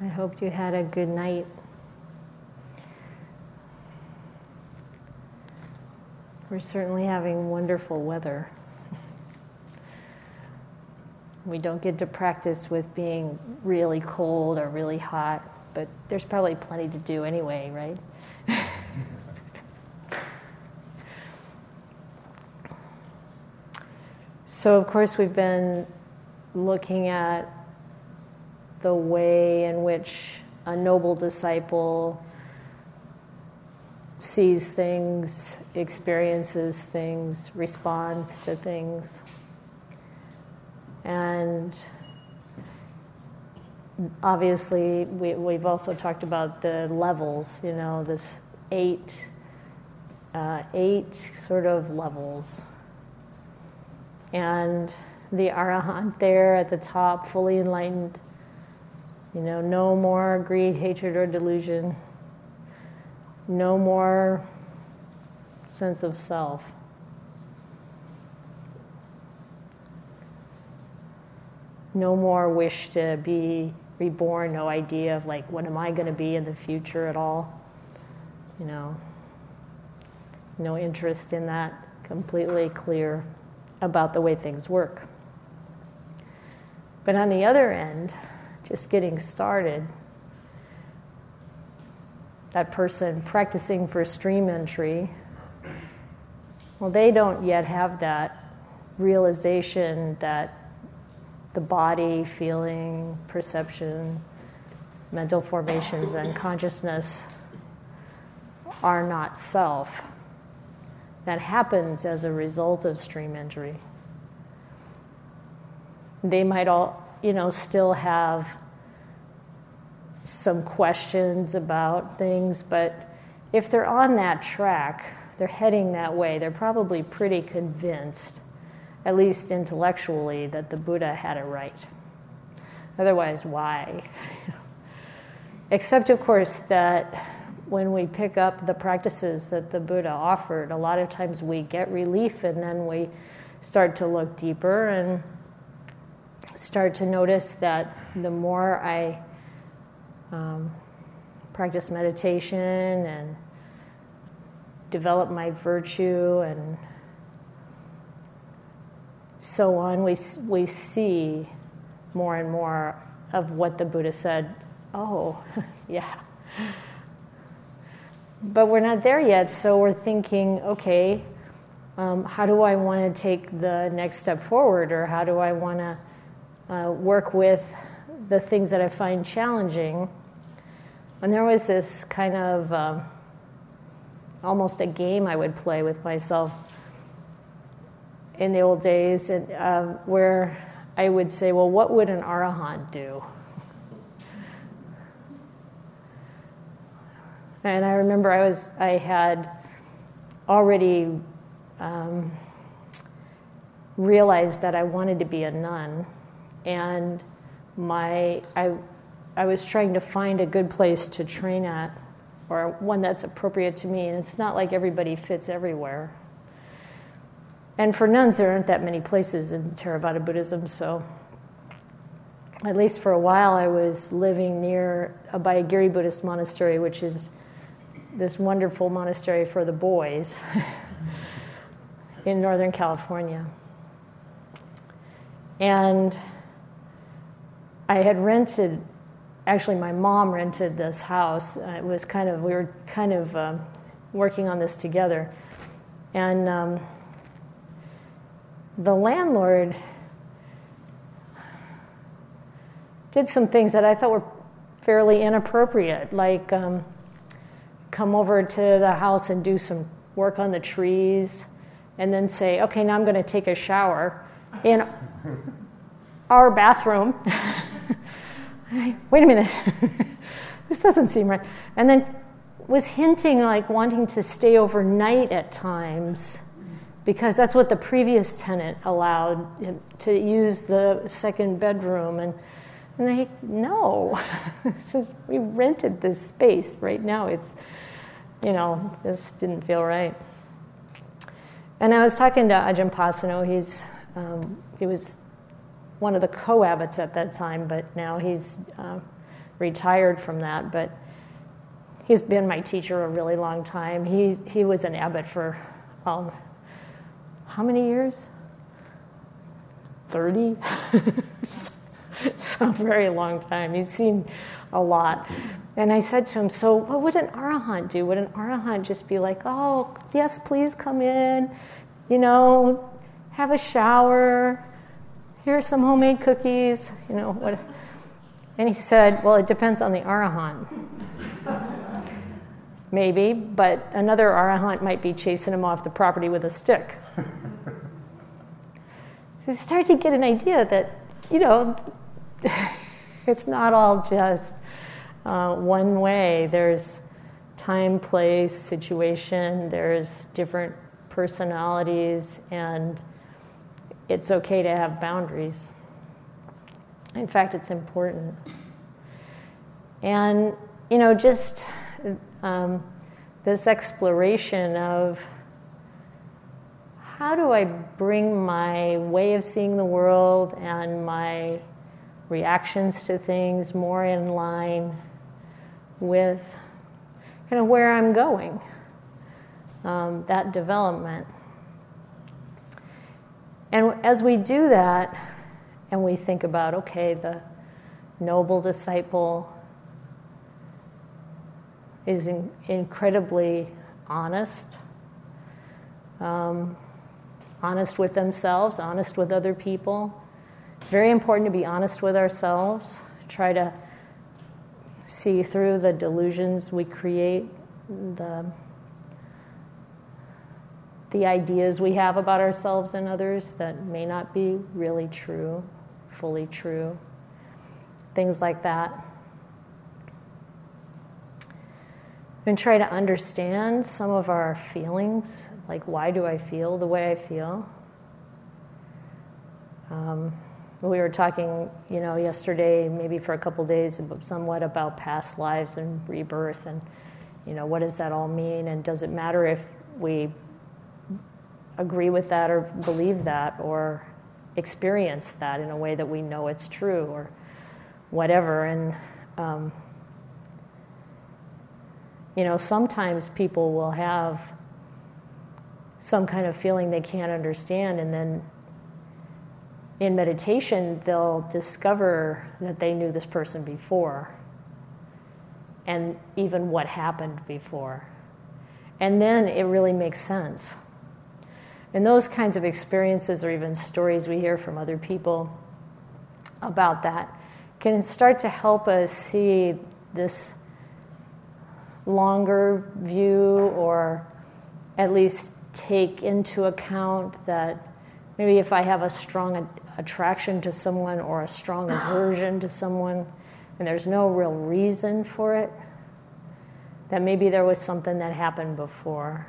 I hope you had a good night. We're certainly having wonderful weather. We don't get to practice with being really cold or really hot, but there's probably plenty to do anyway, right? so, of course, we've been looking at the way in which a noble disciple sees things, experiences things, responds to things. And obviously, we, have also talked about the levels, you know, this eight, uh, eight sort of levels. And the arahant there at the top, fully enlightened, you know, no more greed, hatred, or delusion no more sense of self. No more wish to be reborn, no idea of like, what am I going to be in the future at all? You know, no interest in that, completely clear about the way things work. But on the other end, just getting started, that person practicing for stream entry, well, they don't yet have that realization that the body, feeling, perception, mental formations, and consciousness are not self. That happens as a result of stream entry. They might all, you know, still have some questions about things, but if they're on that track, they're heading that way, they're probably pretty convinced, at least intellectually, that the Buddha had it right. Otherwise, why? Except, of course, that when we pick up the practices that the Buddha offered, a lot of times we get relief and then we start to look deeper and start to notice that the more I um, practice meditation and develop my virtue and so on, we, we see more and more of what the Buddha said. Oh, yeah. But we're not there yet, so we're thinking, okay, um, how do I want to take the next step forward, or how do I want to uh, work with the things that I find challenging. And there was this kind of um, almost a game I would play with myself in the old days and, uh, where I would say, well, what would an arahant do? And I remember I was I had already um, realized that I wanted to be a nun, and my I, I was trying to find a good place to train at or one that's appropriate to me and it's not like everybody fits everywhere. And for nuns there aren't that many places in theravada buddhism so at least for a while i was living near Abhayagiri buddhist monastery which is this wonderful monastery for the boys in northern california. And I had rented, actually, my mom rented this house. It was kind of, we were kind of um, working on this together. And um, the landlord did some things that I thought were fairly inappropriate, like um, come over to the house and do some work on the trees, and then say, okay, now I'm going to take a shower in our bathroom. wait a minute, this doesn't seem right. And then was hinting like wanting to stay overnight at times because that's what the previous tenant allowed to use the second bedroom. And and they no. Says we rented this space. Right now it's you know this didn't feel right. And i was talking to ajahn pasanno he's um, he was one of the co-abbots at that time, but now he's uh, retired from that, but he's been my teacher a really long time. He, he was an abbot for um, how many years? 30? so, very long time. He's seen a lot. And I said to him, So, what would an arahant do? Would an arahant just be like, Oh, yes, please come in, you know, have a shower, here's some homemade cookies, you know, what? And he said, Well, it depends on the arahant. Maybe, but another arahant might be chasing him off the property with a stick. so you start to get an idea that, you know, it's not all just uh, one way. There's time, place, situation, there's different personalities, and it's okay to have boundaries. In fact, it's important. And, you know, just um, this exploration of how do I bring my way of seeing the world and my reactions to things more in line with kind of where I'm going, um, that development. And as we do that, and we think about, okay, the noble disciple is in, incredibly honest, um, honest with themselves, honest with other people. Very important to be honest with ourselves. Try to see through the delusions we create, the, the ideas we have about ourselves and others that may not be really true, fully true, things like that. And try to understand some of our feelings, like why do I feel the way I feel? Um, we were talking, you know, yesterday, maybe for a couple days, somewhat about past lives and rebirth, and you know, what does that all mean? And does it matter if we agree with that or believe that or experience that in a way that we know it's true or whatever? And um, you know, sometimes people will have some kind of feeling they can't understand, and then in meditation, they'll discover that they knew this person before and even what happened before. And then it really makes sense. And those kinds of experiences, or even stories we hear from other people about that, can start to help us see this longer view, or at least take into account that maybe if I have a strong attraction to someone or a strong aversion to someone, and there's no real reason for it, that maybe there was something that happened before.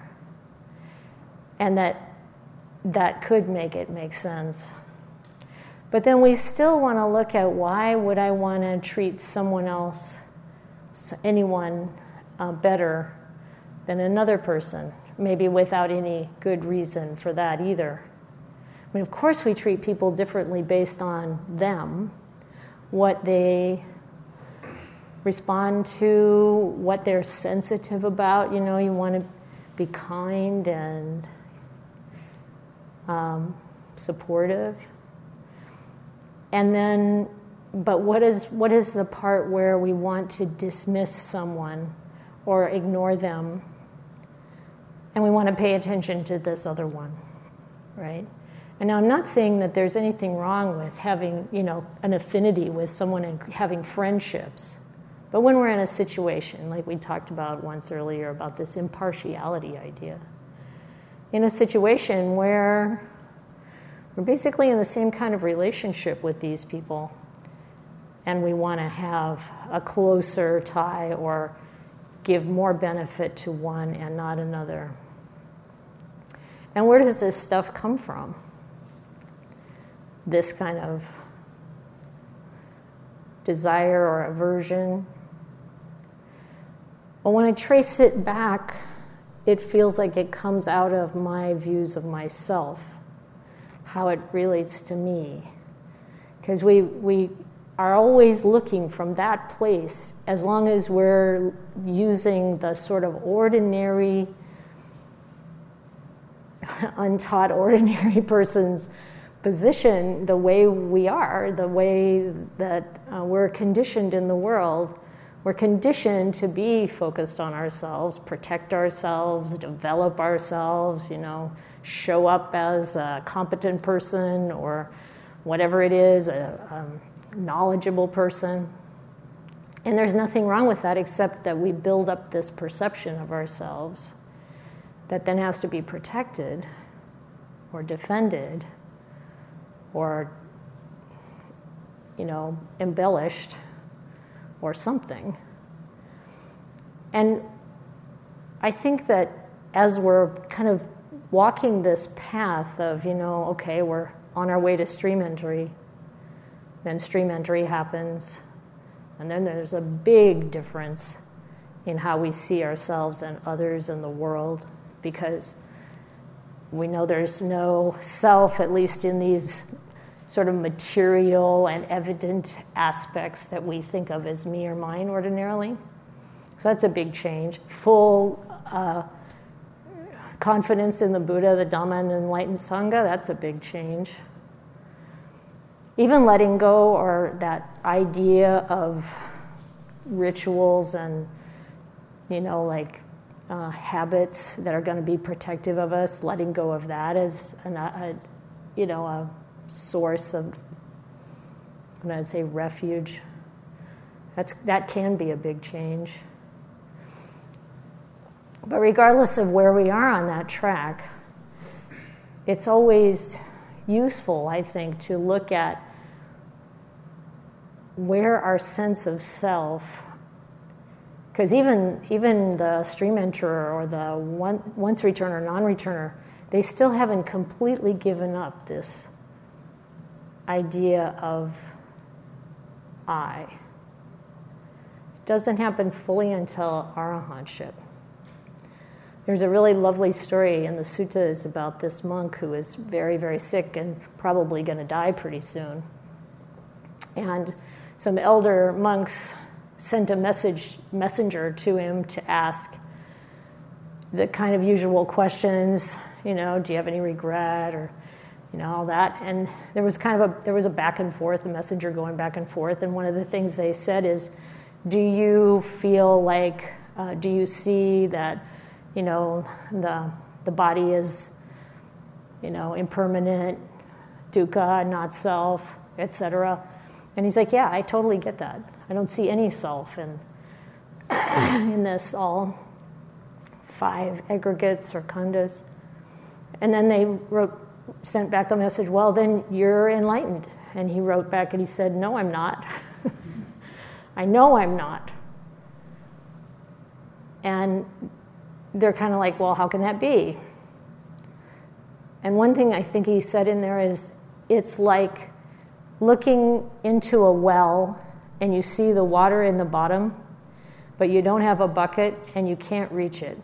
And that that could make it make sense. But then we still want to look at why would I want to treat someone else, anyone, uh, better than another person, maybe without any good reason for that either. I mean, of course, we treat people differently based on them, what they respond to, what they're sensitive about. You know, you want to be kind and um, supportive. And then, but what is, what is the part where we want to dismiss someone or ignore them? And we want to pay attention to this other one, right? And now I'm not saying that there's anything wrong with having, you know, an affinity with someone and having friendships. But when we're in a situation, like we talked about once earlier about this impartiality idea, in a situation where we're basically in the same kind of relationship with these people, and we want to have a closer tie or give more benefit to one and not another. And where does this stuff come from? this kind of desire or aversion. But when I trace it back, it feels like it comes out of my views of myself, how it relates to me. Because we, we are always looking from that place as long as we're using the sort of ordinary, untaught, ordinary person's position, the way we are, the way that uh, we're conditioned in the world. We're conditioned to be focused on ourselves, protect ourselves, develop ourselves, you know, show up as a competent person or whatever it is, a, um, knowledgeable person. And there's nothing wrong with that except that we build up this perception of ourselves that then has to be protected or defended or you know embellished or something and i think that as we're kind of walking this path of you know okay we're on our way to stream entry then stream entry happens. And then there's a big difference in how we see ourselves and others in the world because we know there's no self, at least in these sort of material and evident aspects that we think of as me or mine ordinarily. So that's a big change. Full uh, confidence in the Buddha, the Dhamma, and enlightened Sangha, that's a big change even letting go or that idea of rituals and you know like uh, habits that are going to be protective of us letting go of that as an, a, you know a source of when I'd say refuge that's that can be a big change. But regardless of where we are on that track it's always useful i think to look at where our sense of self because even even the stream enterer or the one, once returner non-returner they still haven't completely given up this idea of i. It doesn't happen fully until arahantship there's a really lovely story in the suttas about this monk who is very very sick and probably going to die pretty soon. And some elder monks sent a message messenger to him to ask the kind of usual questions, you know, do you have any regret? or you know all that and there was kind of a there was a back and forth a messenger going back and forth and one of the things they said is do you feel like uh, do you see that you know the the body is you know impermanent dukkha not self etc and he's like, Yeah, I totally get that. I don't see any self in, in this, all five aggregates or khandhas. And then they wrote, sent back a message, Well, then you're enlightened. And he wrote back and he said, No, I'm not. I know I'm not. And they're kind of like, Well, how can that be? And one thing I think he said in there is, It's like looking into a well and you see the water in the bottom, but you don't have a bucket and you can't reach it.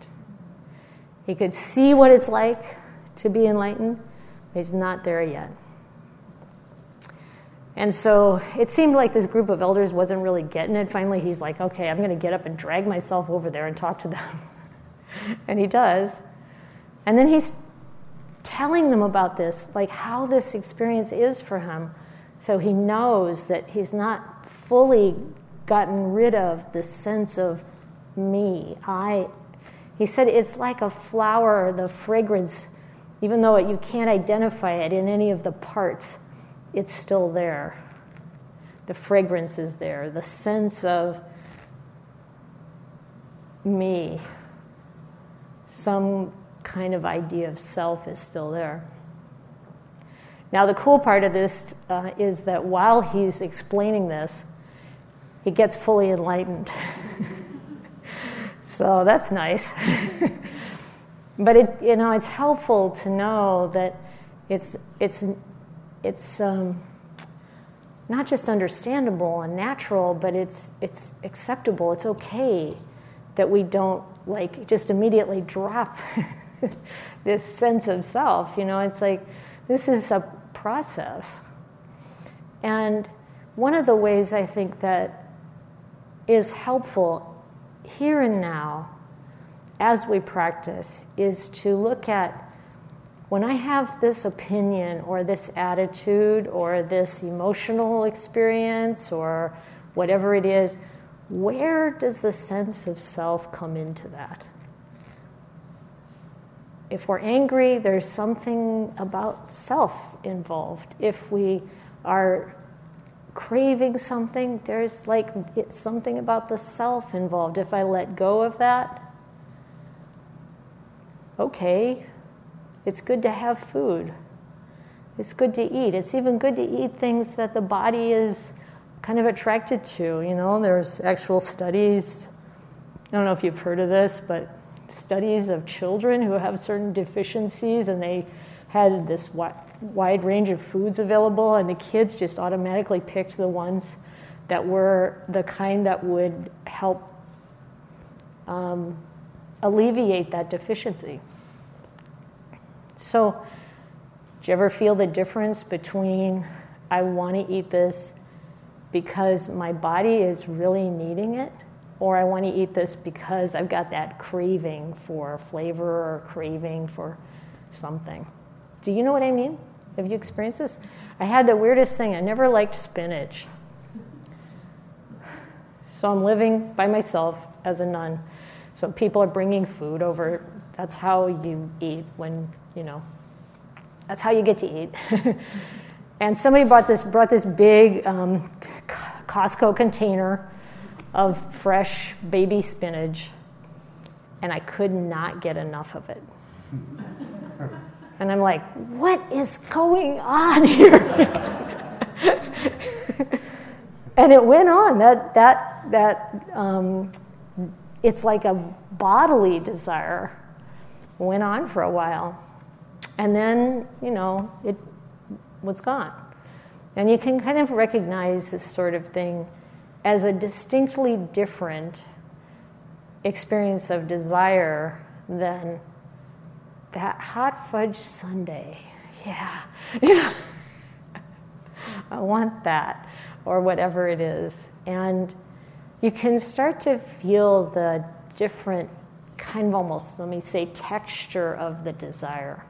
He could see what it's like to be enlightened, he's not there yet. And so it seemed like this group of elders wasn't really getting it. Finally, he's like, okay, I'm going to get up and drag myself over there and talk to them. and he does. And then he's telling them about this, like how this experience is for him so he knows that he's not fully gotten rid of the sense of me. I, he said it's like a flower, the fragrance, even though you can't identify it in any of the parts, it's still there. The fragrance is there, the sense of me, some kind of idea of self is still there. Now, the cool part of this uh, is that while he's explaining this, he gets fully enlightened. so that's nice. but it, you know, it's helpful to know that it's, it's, it's um, not just understandable and natural, but it's, it's acceptable. It's okay that we don't like just immediately drop this sense of self. You know, it's like this is a process. And one of the ways I think that is helpful here and now as we practice is to look at when I have this opinion or this attitude or this emotional experience or whatever it is, where does the sense of self come into that? If we're angry, there's something about self involved. If we are craving something, there's like it's something about the self involved. If I let go of that, okay, it's good to have food. It's good to eat. It's even good to eat things that the body is kind of attracted to. You know, there's actual studies. I don't know if you've heard of this, but studies of children who have certain deficiencies and they had this wide range of foods available, and the kids just automatically picked the ones that were the kind that would help um, alleviate that deficiency. So, do you ever feel the difference between I want to eat this because my body is really needing it, or I want to eat this because I've got that craving for flavor or craving for something? Do you know what I mean? Have you experienced this? I had the weirdest thing. I never liked spinach. So I'm living by myself as a nun. So people are bringing food over. That's how you eat when you know, that's how you get to eat. and somebody brought this, brought this big um, Costco container of fresh baby spinach, and I could not get enough of it. and I'm like, what is going on here? and it went on. That, that, that, um, it's like a bodily desire went on for a while. And then, you know, it was gone. And you can kind of recognize this sort of thing as a distinctly different experience of desire than that hot fudge sundae. Yeah. yeah. I want that, or whatever it is. And you can start to feel the different kind of almost, let me say, texture of the desire.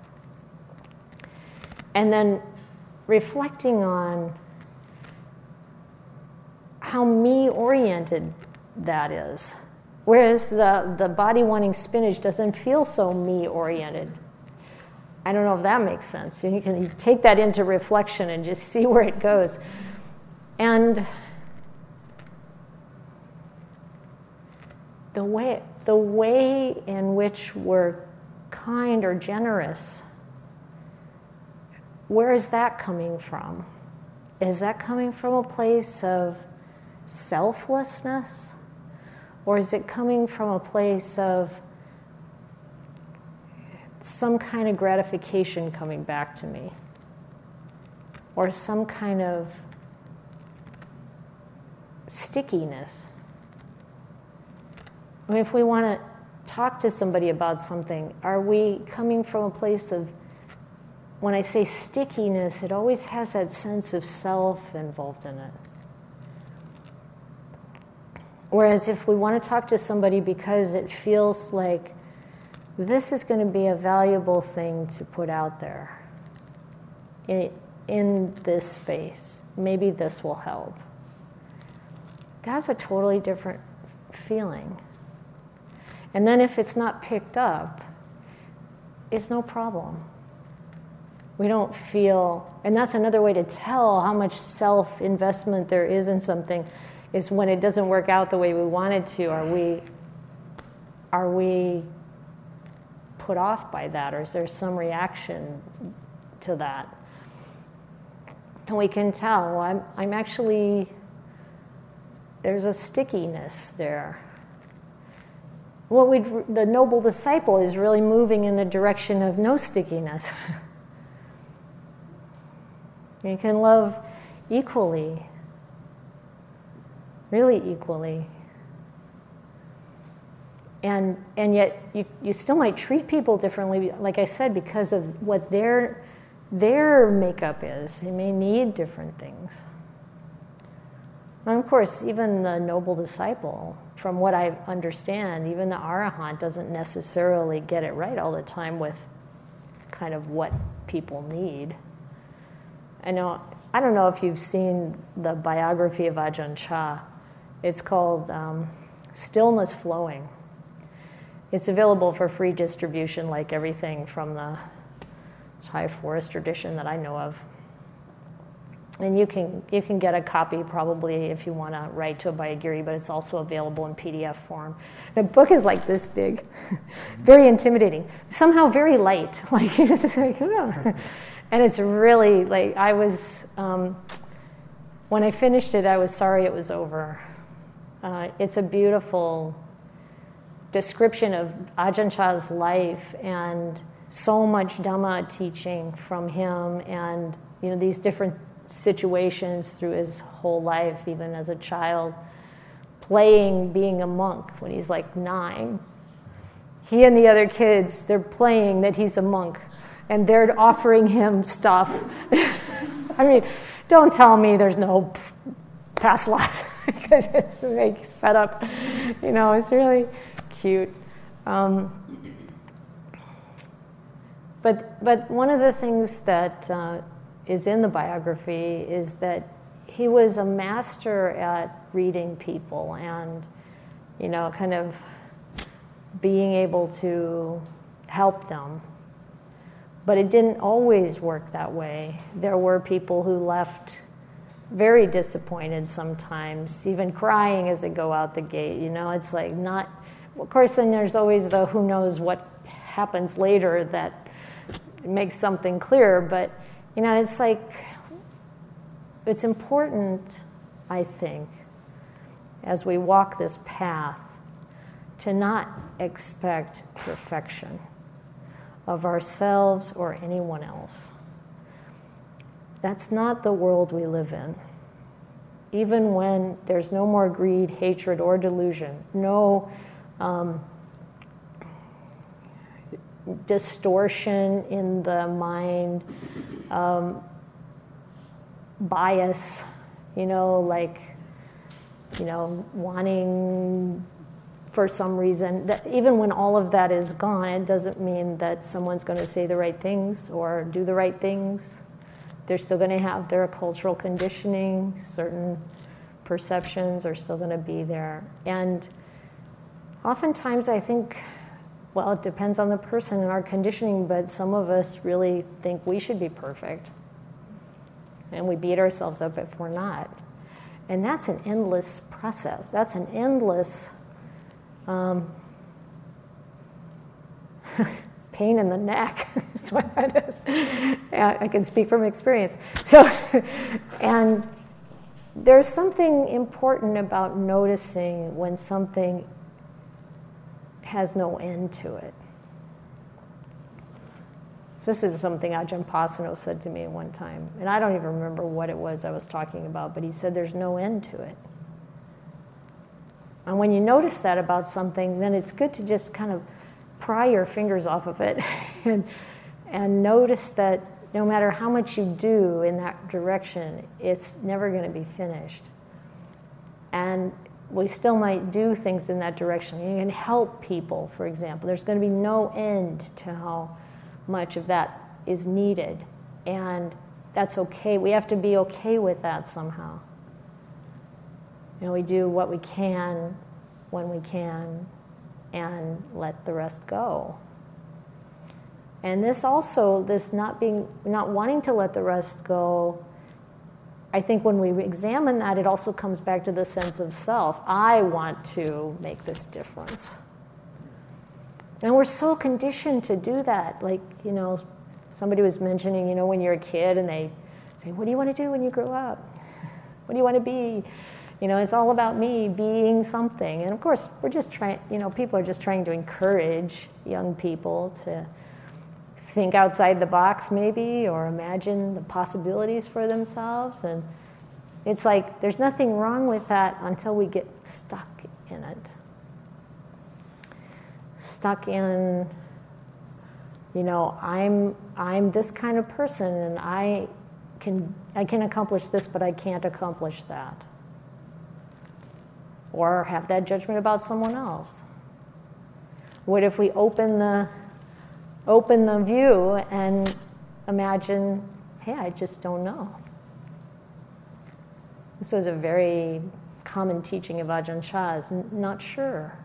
And then reflecting on how me oriented that is. Whereas the, the body wanting spinach doesn't feel so me oriented. I don't know if that makes sense. You can take that into reflection and just see where it goes. And the way, the way in which we're kind or generous where is that coming from? Is that coming from a place of selflessness? Or is it coming from a place of some kind of gratification coming back to me? Or some kind of stickiness? If we want to talk to somebody about something, are we coming from a place of when I say stickiness, it always has that sense of self involved in it. Whereas if we want to talk to somebody because it feels like this is going to be a valuable thing to put out there in, in this space, maybe this will help. That's a totally different feeling. And then if it's not picked up, it's no problem. We don't feel, and that's another way to tell how much self investment there is in something, is when it doesn't work out the way we wanted to. Are we, are we put off by that, or is there some reaction to that? And we can tell, well, I'm, I'm actually, there's a stickiness there. What we the noble disciple is really moving in the direction of no stickiness. You can love equally, really equally. And, and yet, you, you still might treat people differently, like I said, because of what their, their makeup is. They may need different things. And of course, even the noble disciple, from what I understand, even the arahant doesn't necessarily get it right all the time with kind of what people need. I know, I don't know if you've seen the biography of Ajahn Chah. It's called um, Stillness Flowing. It's available for free distribution, like everything from the Thai forest tradition that I know of. And you can, you can get a copy probably if you want to write to a Abhayagiri, but it's also available in PDF form. The book is like this big, very intimidating, somehow very light. Like, it's just like, oh. and it's really like, I was, um, when I finished it, I was sorry it was over. Uh, it's a beautiful description of Ajahn Chah's life and so much Dhamma teaching from him and you know these different situations through his whole life, even as a child, playing being a monk when he's like nine. He and the other kids, they're playing that he's a monk and they're offering him stuff. I mean, don't tell me there's no past life because it's like set up, you know, it's really cute. Um, but, but one of the things that uh, is in the biography is that he was a master at reading people and, you know, kind of being able to help them. But it didn't always work that way. There were people who left very disappointed sometimes, even crying as they go out the gate. You know, it's like not of course, then there's always the who knows what happens later that makes something clear. But, you know, it's like, it's important, I think, as we walk this path, to not expect perfection of ourselves or anyone else. That's not the world we live in. Even when there's no more greed, hatred, or delusion, no um, distortion in the mind, um, bias, you know, like, you know, wanting for some reason that even when all of that is gone, it doesn't mean that someone's going to say the right things or do the right things. They're still going to have their cultural conditioning, certain perceptions are still going to be there. And Oftentimes, I think, well, it depends on the person and our conditioning, but some of us really think we should be perfect. And we beat ourselves up if we're not. And that's an endless process. That's an endless um, pain in the neck, is what that is. I can speak from experience. So, and there's something important about noticing when something has no end to it. This is something Ajahn Pasanno said to me one time, and I don't even remember what it was I was talking about, but he said there's no end to it. And when you notice that about something, then it's good to just kind of pry your fingers off of it and, and notice that no matter how much you do in that direction, it's never going to be finished. And we still might do things in that direction. You can help people, for example. There's going to be no end to how much of that is needed. And that's okay. We have to be okay with that somehow. You know, we do what we can when we can and let the rest go. And this also, this not being, not wanting to let the rest go, I think when we examine that, it also comes back to the sense of self. I want to make this difference. And we're so conditioned to do that. Like, you know, somebody was mentioning, you know, when you're a kid and they say, What do you want to do when you grow up? What do you want to be? You know, it's all about me being something. And of course, we're just trying, you know, people are just trying to encourage young people to think outside the box maybe or imagine the possibilities for themselves. And it's like there's nothing wrong with that until we get stuck in it. Stuck in you know i'm i'm this kind of person and i can i can accomplish this but i can't accomplish that. Or have that judgment about someone else? What if we open the open the view and imagine, hey, I just don't know. This was a very common teaching of Ajahn Chah's, not sure.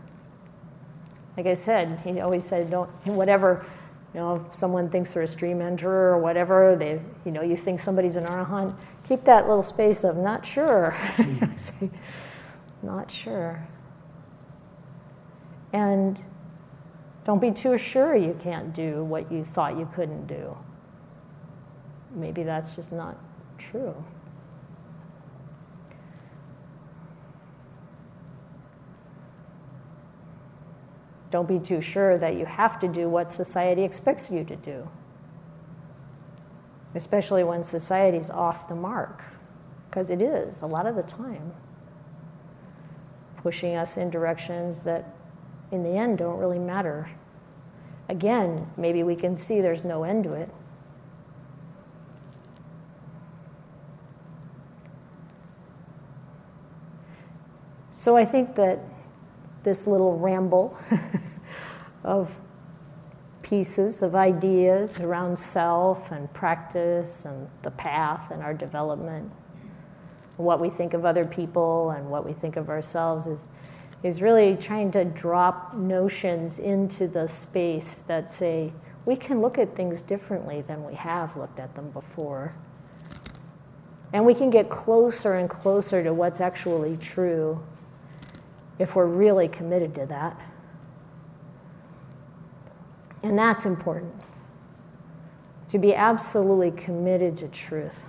Like I said, he always said, don't, whatever, you know, if someone thinks they're a stream enterer or whatever, they, you know, you think somebody's an arahant, keep that little space of not sure. Hmm. Say, not sure. And don't be too sure you can't do what you thought you couldn't do. Maybe that's just not true. Don't be too sure that you have to do what society expects you to do, especially when society's off the mark, because it is a lot of the time, pushing us in directions that in the end don't really matter. Again, maybe we can see there's no end to it. So I think that this little ramble of pieces of ideas around self and practice and the path and our development, what we think of other people and what we think of ourselves is, is really trying to drop notions into the space that say we can look at things differently than we have looked at them before. And we can get closer and closer to what's actually true if we're really committed to that. And that's important to be absolutely committed to truth.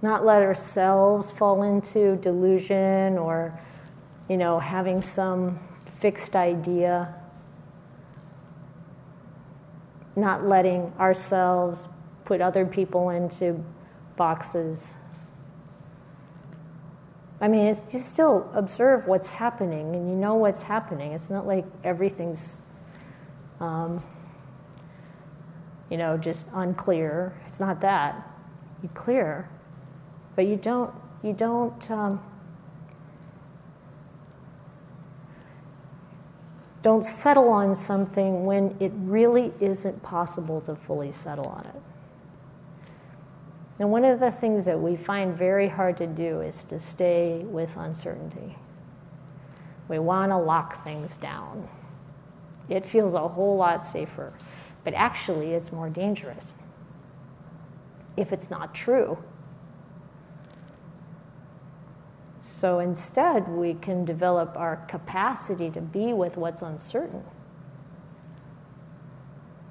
Not let ourselves fall into delusion or, you know, having some fixed idea. Not letting ourselves put other people into boxes I mean, you still observe what's happening and you know what's happening. It's not like everything's, um, you know, just unclear. It's not that. You clear, but you don't. You don't. Um, don't settle on something when it really isn't possible to fully settle on it. And one of the things that we find very hard to do is to stay with uncertainty. We want to lock things down. It feels a whole lot safer, but actually, it's more dangerous if it's not true. So instead, we can develop our capacity to be with what's uncertain.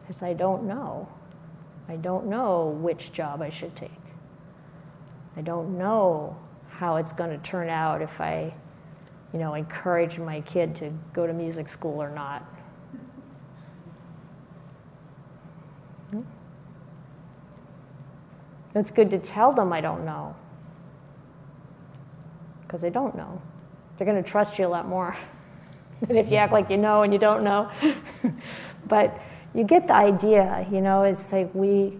Because I don't know. I don't know which job I should take. I don't know how it's going to turn out if I, you know, encourage my kid to go to music school or not. Hmm? It's good to tell them I don't know. Because they don't know. They're going to trust you a lot more than if you act like you know and you don't know. but you get the idea, you know, it's like we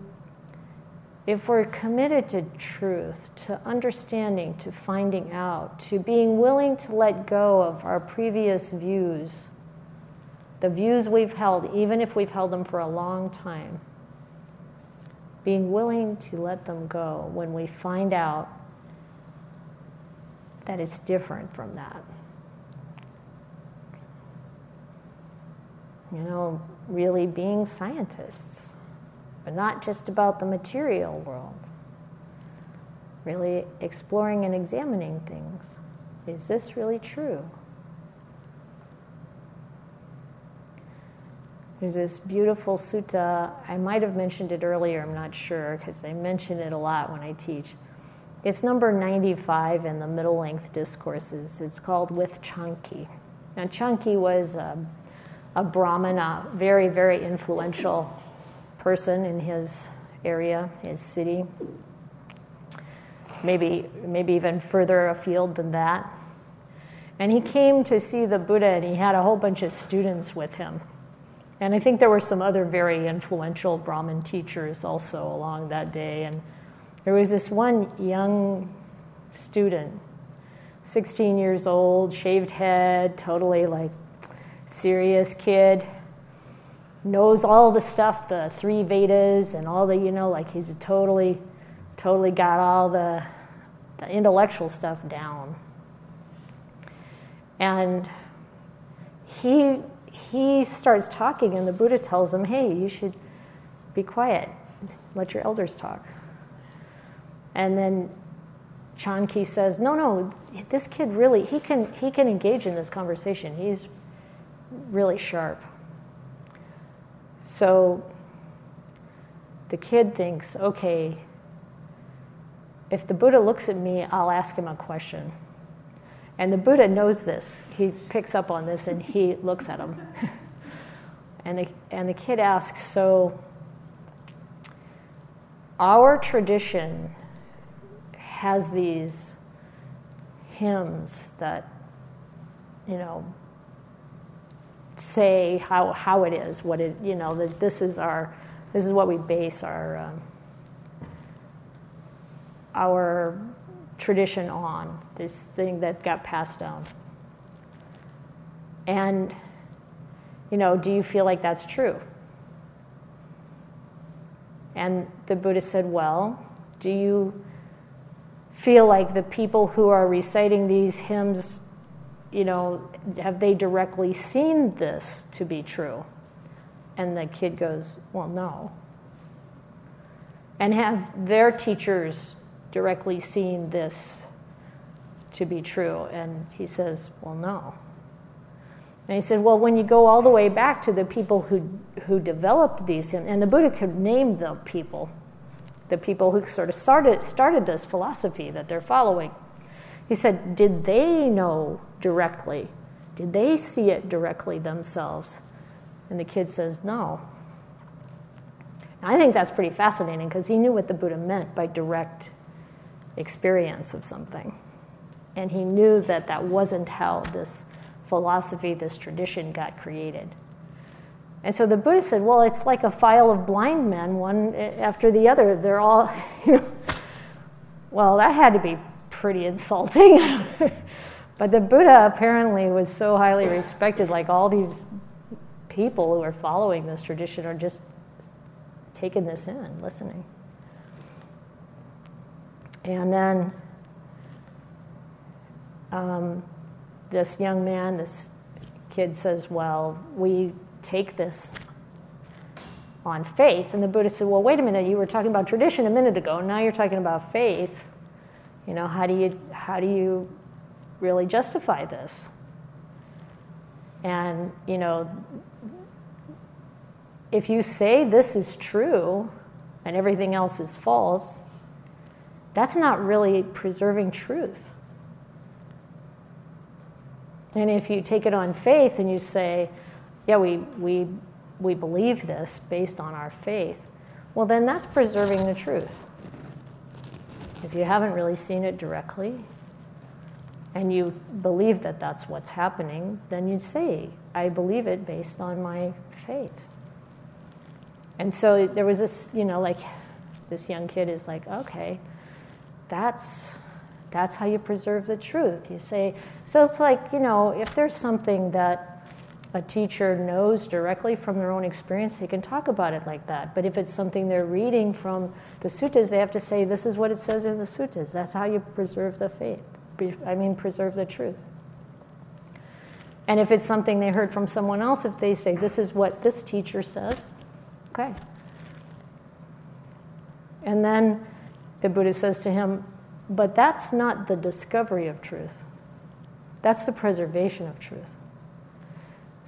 if we're committed to truth, to understanding, to finding out, to being willing to let go of our previous views, the views we've held, even if we've held them for a long time, being willing to let them go when we find out that it's different from that. You know, really being scientists but not just about the material world. Really exploring and examining things. Is this really true? There's this beautiful sutta. I might have mentioned it earlier, I'm not sure, because I mention it a lot when I teach. It's number 95 in the middle length discourses. It's called With Chanki. Now, Chanki was um, a, a Brahmana, very, very influential person in his area, his city. Maybe, maybe even further afield than that. And he came to see the Buddha, and he had a whole bunch of students with him. And I think there were some other very influential Brahmin teachers also along that day. And there was this one young student, 16 years old, shaved head, totally like serious kid. Knows all the stuff, the three Vedas and all the, you know, like he's totally, totally got all the, the intellectual stuff down. And he, he starts talking, and the Buddha tells him, hey, you should be quiet, let your elders talk. And then Chanki says, no, no, this kid really, he can, he can engage in this conversation. He's really sharp. So the kid thinks, okay, if the Buddha looks at me, I'll ask him a question. And the Buddha knows this. He picks up on this and he looks at him. and, the, and the kid asks, so our tradition has these hymns that, you know, say how, how it is, what it, you know, that this is our, this is what we base our, um, our tradition on, this thing that got passed down. And, you know, do you feel like that's true? And the Buddha said, well, do you feel like the people who are reciting these hymns, you know, have they directly seen this to be true? And the kid goes, Well, no. And have their teachers directly seen this to be true? And he says, Well, no. And he said, Well, when you go all the way back to the people who, who developed these hymns, and the Buddha could name the people, the people who sort of started, started this philosophy that they're following. He said, Did they know directly? Did they see it directly themselves? And the kid says, No. I think that's pretty fascinating because he knew what the Buddha meant by direct experience of something. And he knew that that wasn't how this philosophy, this tradition got created. And so the Buddha said, well, it's like a file of blind men, one after the other. They're all, you know. Well, that had to be pretty insulting. but the Buddha apparently was so highly respected, like all these people who are following this tradition are just taking this in, listening. And then um, this young man, this kid says, Well, we take this on faith. And the Buddha said, Well, wait a minute, you were talking about tradition a minute ago, now you're talking about faith. You know, how do you, how do you really justify this? And, you know, if you say this is true and everything else is false, that's not really preserving truth. And if you take it on faith and you say, yeah, we, we, we believe this based on our faith, well, then that's preserving the truth. If you haven't really seen it directly and you believe that that's what's happening, then you'd say, I believe it based on my faith. And so there was this, you know, like this young kid is like, okay, that's that's how you preserve the truth. You say, so it's like, you know, if there's something that a teacher knows directly from their own experience, they can talk about it like that. But if it's something they're reading from the suttas, they have to say, this is what it says in the suttas. That's how you preserve the faith. I mean, preserve the truth. And if it's something they heard from someone else, if they say, this is what this teacher says, okay. And then the Buddha says to him, But that's not the discovery of truth, that's the preservation of truth.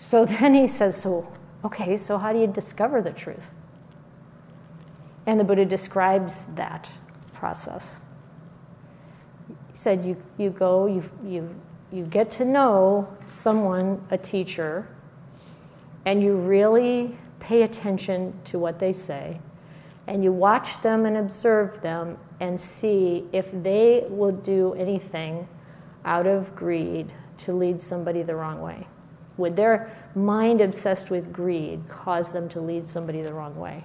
So then he says, So, okay, so how do you discover the truth? And the Buddha describes that process. He said, You, you go, you, you, you get to know someone, a teacher, and you really pay attention to what they say and you watch them and observe them and see if they will do anything out of greed to lead somebody the wrong way. Would their mind obsessed with greed cause them to lead somebody the wrong way?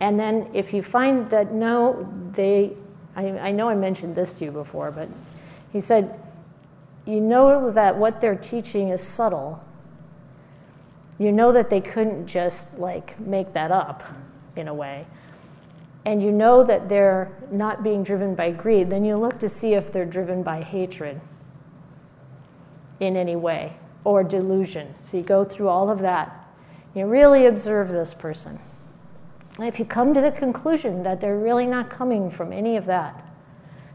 And then if you find that no, they, I, I know I mentioned this to you before, but He said, You know that what they're teaching is subtle. You know that they couldn't just like make that up in a way. And you know that they're not being driven by greed, then you look to see if they're driven by hatred in any way or delusion. So you go through all of that. You really observe this person. If you come to the conclusion that they're really not coming from any of that.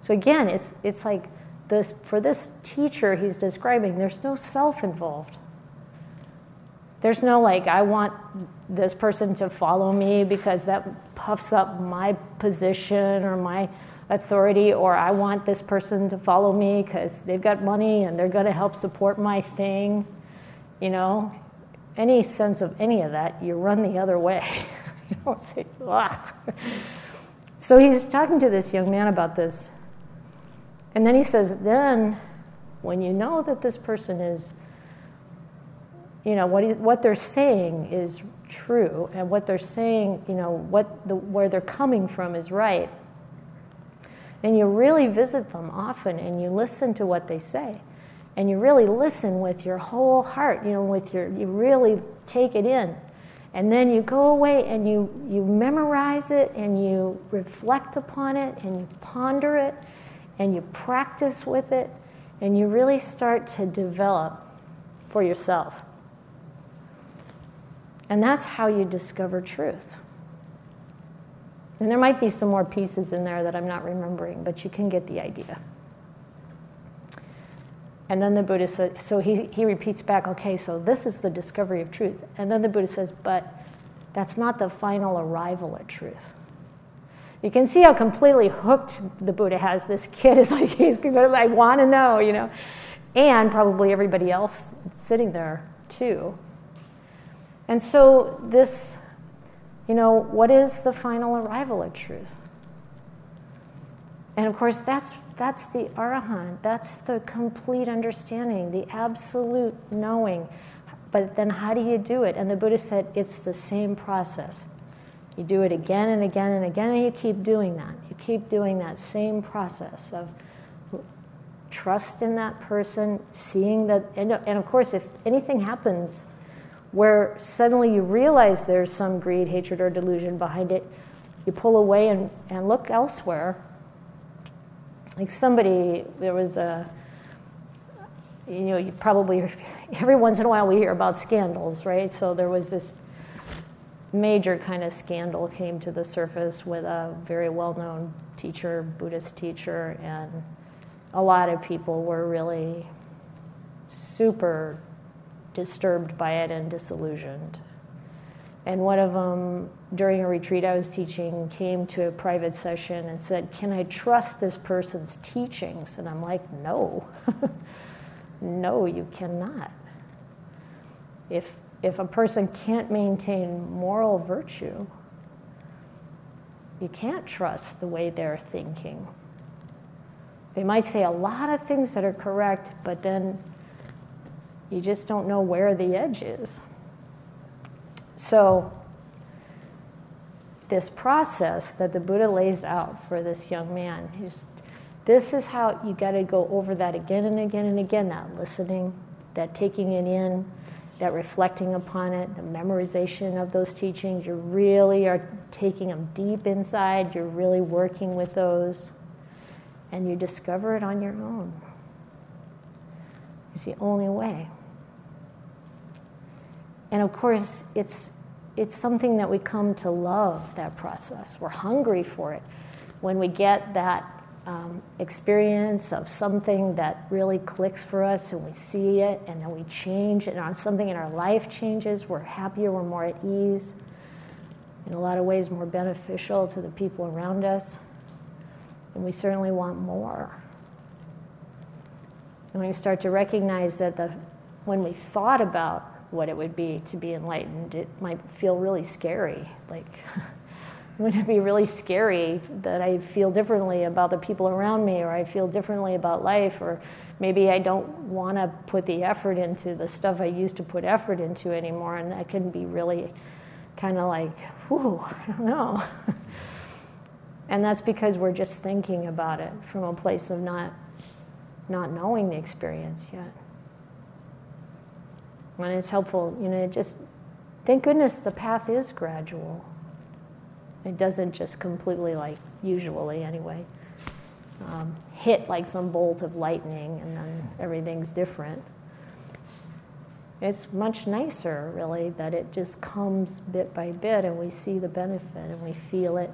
So again, it's, it's like this, for this teacher he's describing, there's no self involved. There's no like, I want this person to follow me because that puffs up my position or my authority, or I want this person to follow me because they've got money and they're going to help support my thing. You know, any sense of any of that, you run the other way. you don't say, Ugh. So he's talking to this young man about this. And then he says, then when you know that this person is you know what, what they're saying is true and what they're saying you know what the, where they're coming from is right and you really visit them often and you listen to what they say. And you really listen with your whole heart you know with your you really take it in. And then you go away and you you memorize it and you reflect upon it and you ponder it and you practice with it and you really start to develop for yourself. And that's how you discover truth. And there might be some more pieces in there that I'm not remembering, but you can get the idea. And then the Buddha says, so he, he repeats back, okay, so this is the discovery of truth. And then the Buddha says, but that's not the final arrival at truth. You can see how completely hooked the Buddha has. This kid is like, he's going to, I want to know, you know. And probably everybody else sitting there, too. And so, this, you know, what is the final arrival at truth? And of course, that's, that's the arahant, that's the complete understanding, the absolute knowing. But then, how do you do it? And the Buddha said it's the same process. You do it again and again and again, and you keep doing that. You keep doing that same process of trust in that person, seeing that, and, and of course, if anything happens where suddenly you realize there's some greed, hatred, or delusion behind it, you pull away and, and look elsewhere. Like somebody, there was a, you know, you probably, every once in a while we hear about scandals, right? So there was this major kind of scandal came to the surface with a very well known teacher, Buddhist teacher, and a lot of people were really super disturbed by it and disillusioned. And one of them, during a retreat I was teaching, came to a private session and said, Can I trust this person's teachings? And I'm like, No. no, you cannot. If, if a person can't maintain moral virtue, you can't trust the way they're thinking. They might say a lot of things that are correct, but then you just don't know where the edge is. So, this process that the Buddha lays out for this young man, is, this is how you got to go over that again and again and again that listening, that taking it in, that reflecting upon it, the memorization of those teachings. You really are taking them deep inside, you're really working with those, and you discover it on your own. It's the only way. And of course, it's, it's something that we come to love, that process. We're hungry for it. When we get that um, experience of something that really clicks for us and we see it and then we change and on something in our life changes, we're happier, we're more at ease, in a lot of ways more beneficial to the people around us. And we certainly want more. And you start to recognize that the, when we thought about what it would be to be enlightened, it might feel really scary. Like, wouldn't it be really scary that I feel differently about the people around me, or I feel differently about life, or maybe I don't want to put the effort into the stuff I used to put effort into anymore, and that can be really kind of like, whew, I don't know. and that's because we're just thinking about it from a place of not not knowing the experience yet. And it's helpful, you know, just thank goodness the path is gradual. It doesn't just completely, like, usually anyway, um, hit like some bolt of lightning and then everything's different. It's much nicer, really, that it just comes bit by bit and we see the benefit and we feel it.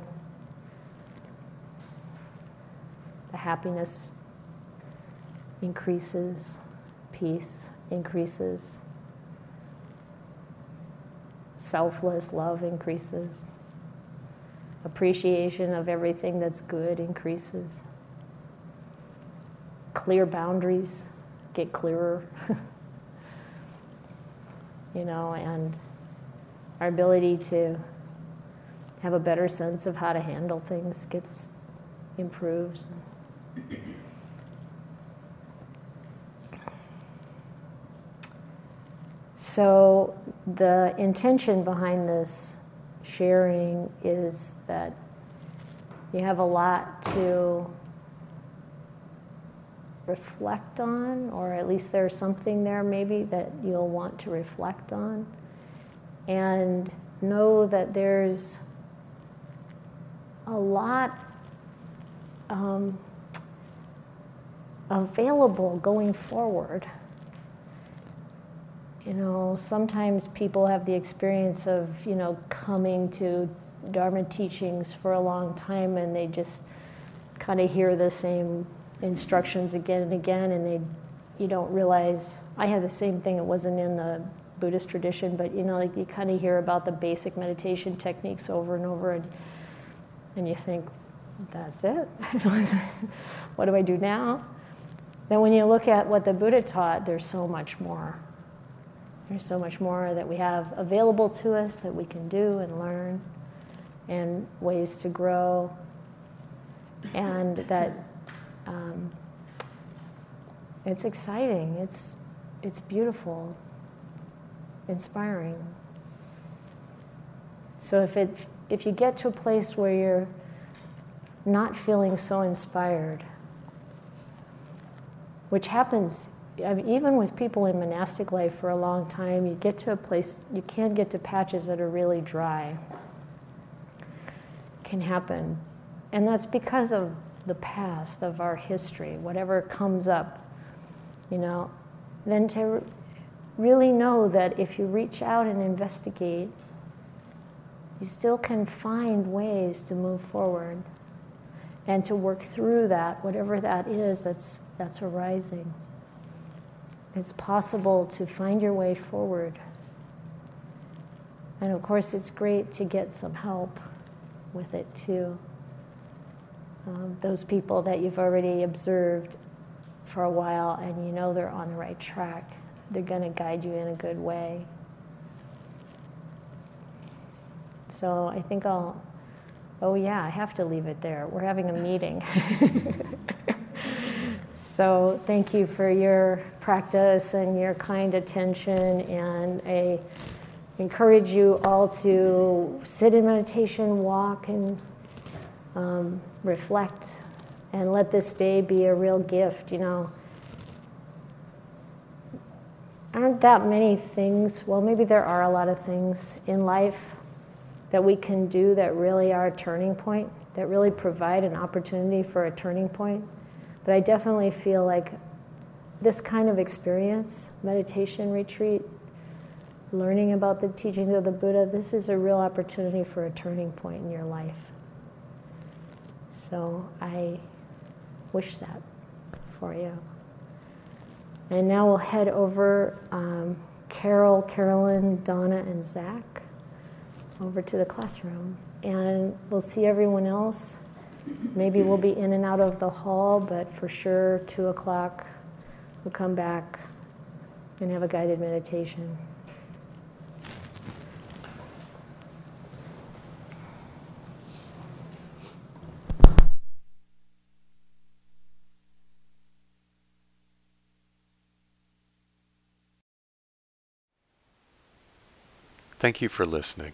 The happiness increases, peace increases, selfless love increases, appreciation of everything that's good increases, clear boundaries get clearer. you know, and our ability to have a better sense of how to handle things gets improves. So, the intention behind this sharing is that you have a lot to reflect on, or at least there's something there maybe that you'll want to reflect on. And know that there's a lot um, available going forward. You know, sometimes people have the experience of, you know, coming to Dharma teachings for a long time and they just kind of hear the same instructions again and again, and they, you don't realize. I had the same thing. It wasn't in the Buddhist tradition, but you know, like you kind of hear about the basic meditation techniques over and over, and and you think, that's it. what do I do now? Then when you look at what the Buddha taught, there's so much more. There's so much more that we have available to us that we can do and learn, and ways to grow, and that um, it's exciting. It's it's beautiful, inspiring. So if it if you get to a place where you're not feeling so inspired, which happens even with people in monastic life for a long time, you get to a place you can get to patches that are really dry. Can happen, and that's because of the past, of our history, whatever comes up, you know, then to really know that if you reach out and investigate, you still can find ways to move forward and to work through that, whatever that is that's, that's arising. It's possible to find your way forward. And of course, it's great to get some help with it too um, those people that you've already observed for a while and you know they're on the right track. They're going to guide you in a good way. So I think I'll, oh yeah, I have to leave it there. We're having a meeting. so thank you for your practice and your kind attention and I encourage you all to sit in meditation, walk, and um, reflect and let this day be a real gift, you know. Aren't that many things, well, maybe there are a lot of things in life that we can do that really are a turning point, that really provide an opportunity for a turning point. But I definitely feel like this kind of experience, meditation retreat, learning about the teachings of the Buddha, this is a real opportunity for a turning point in your life. So I wish that for you. And now we'll head over um, Carol, Carolyn, Donna, and Zach over to the classroom. And we'll see everyone else. Maybe we'll be in and out of the hall, but for sure, 2 o'clock, we'll come back and have a guided meditation. Thank you for listening.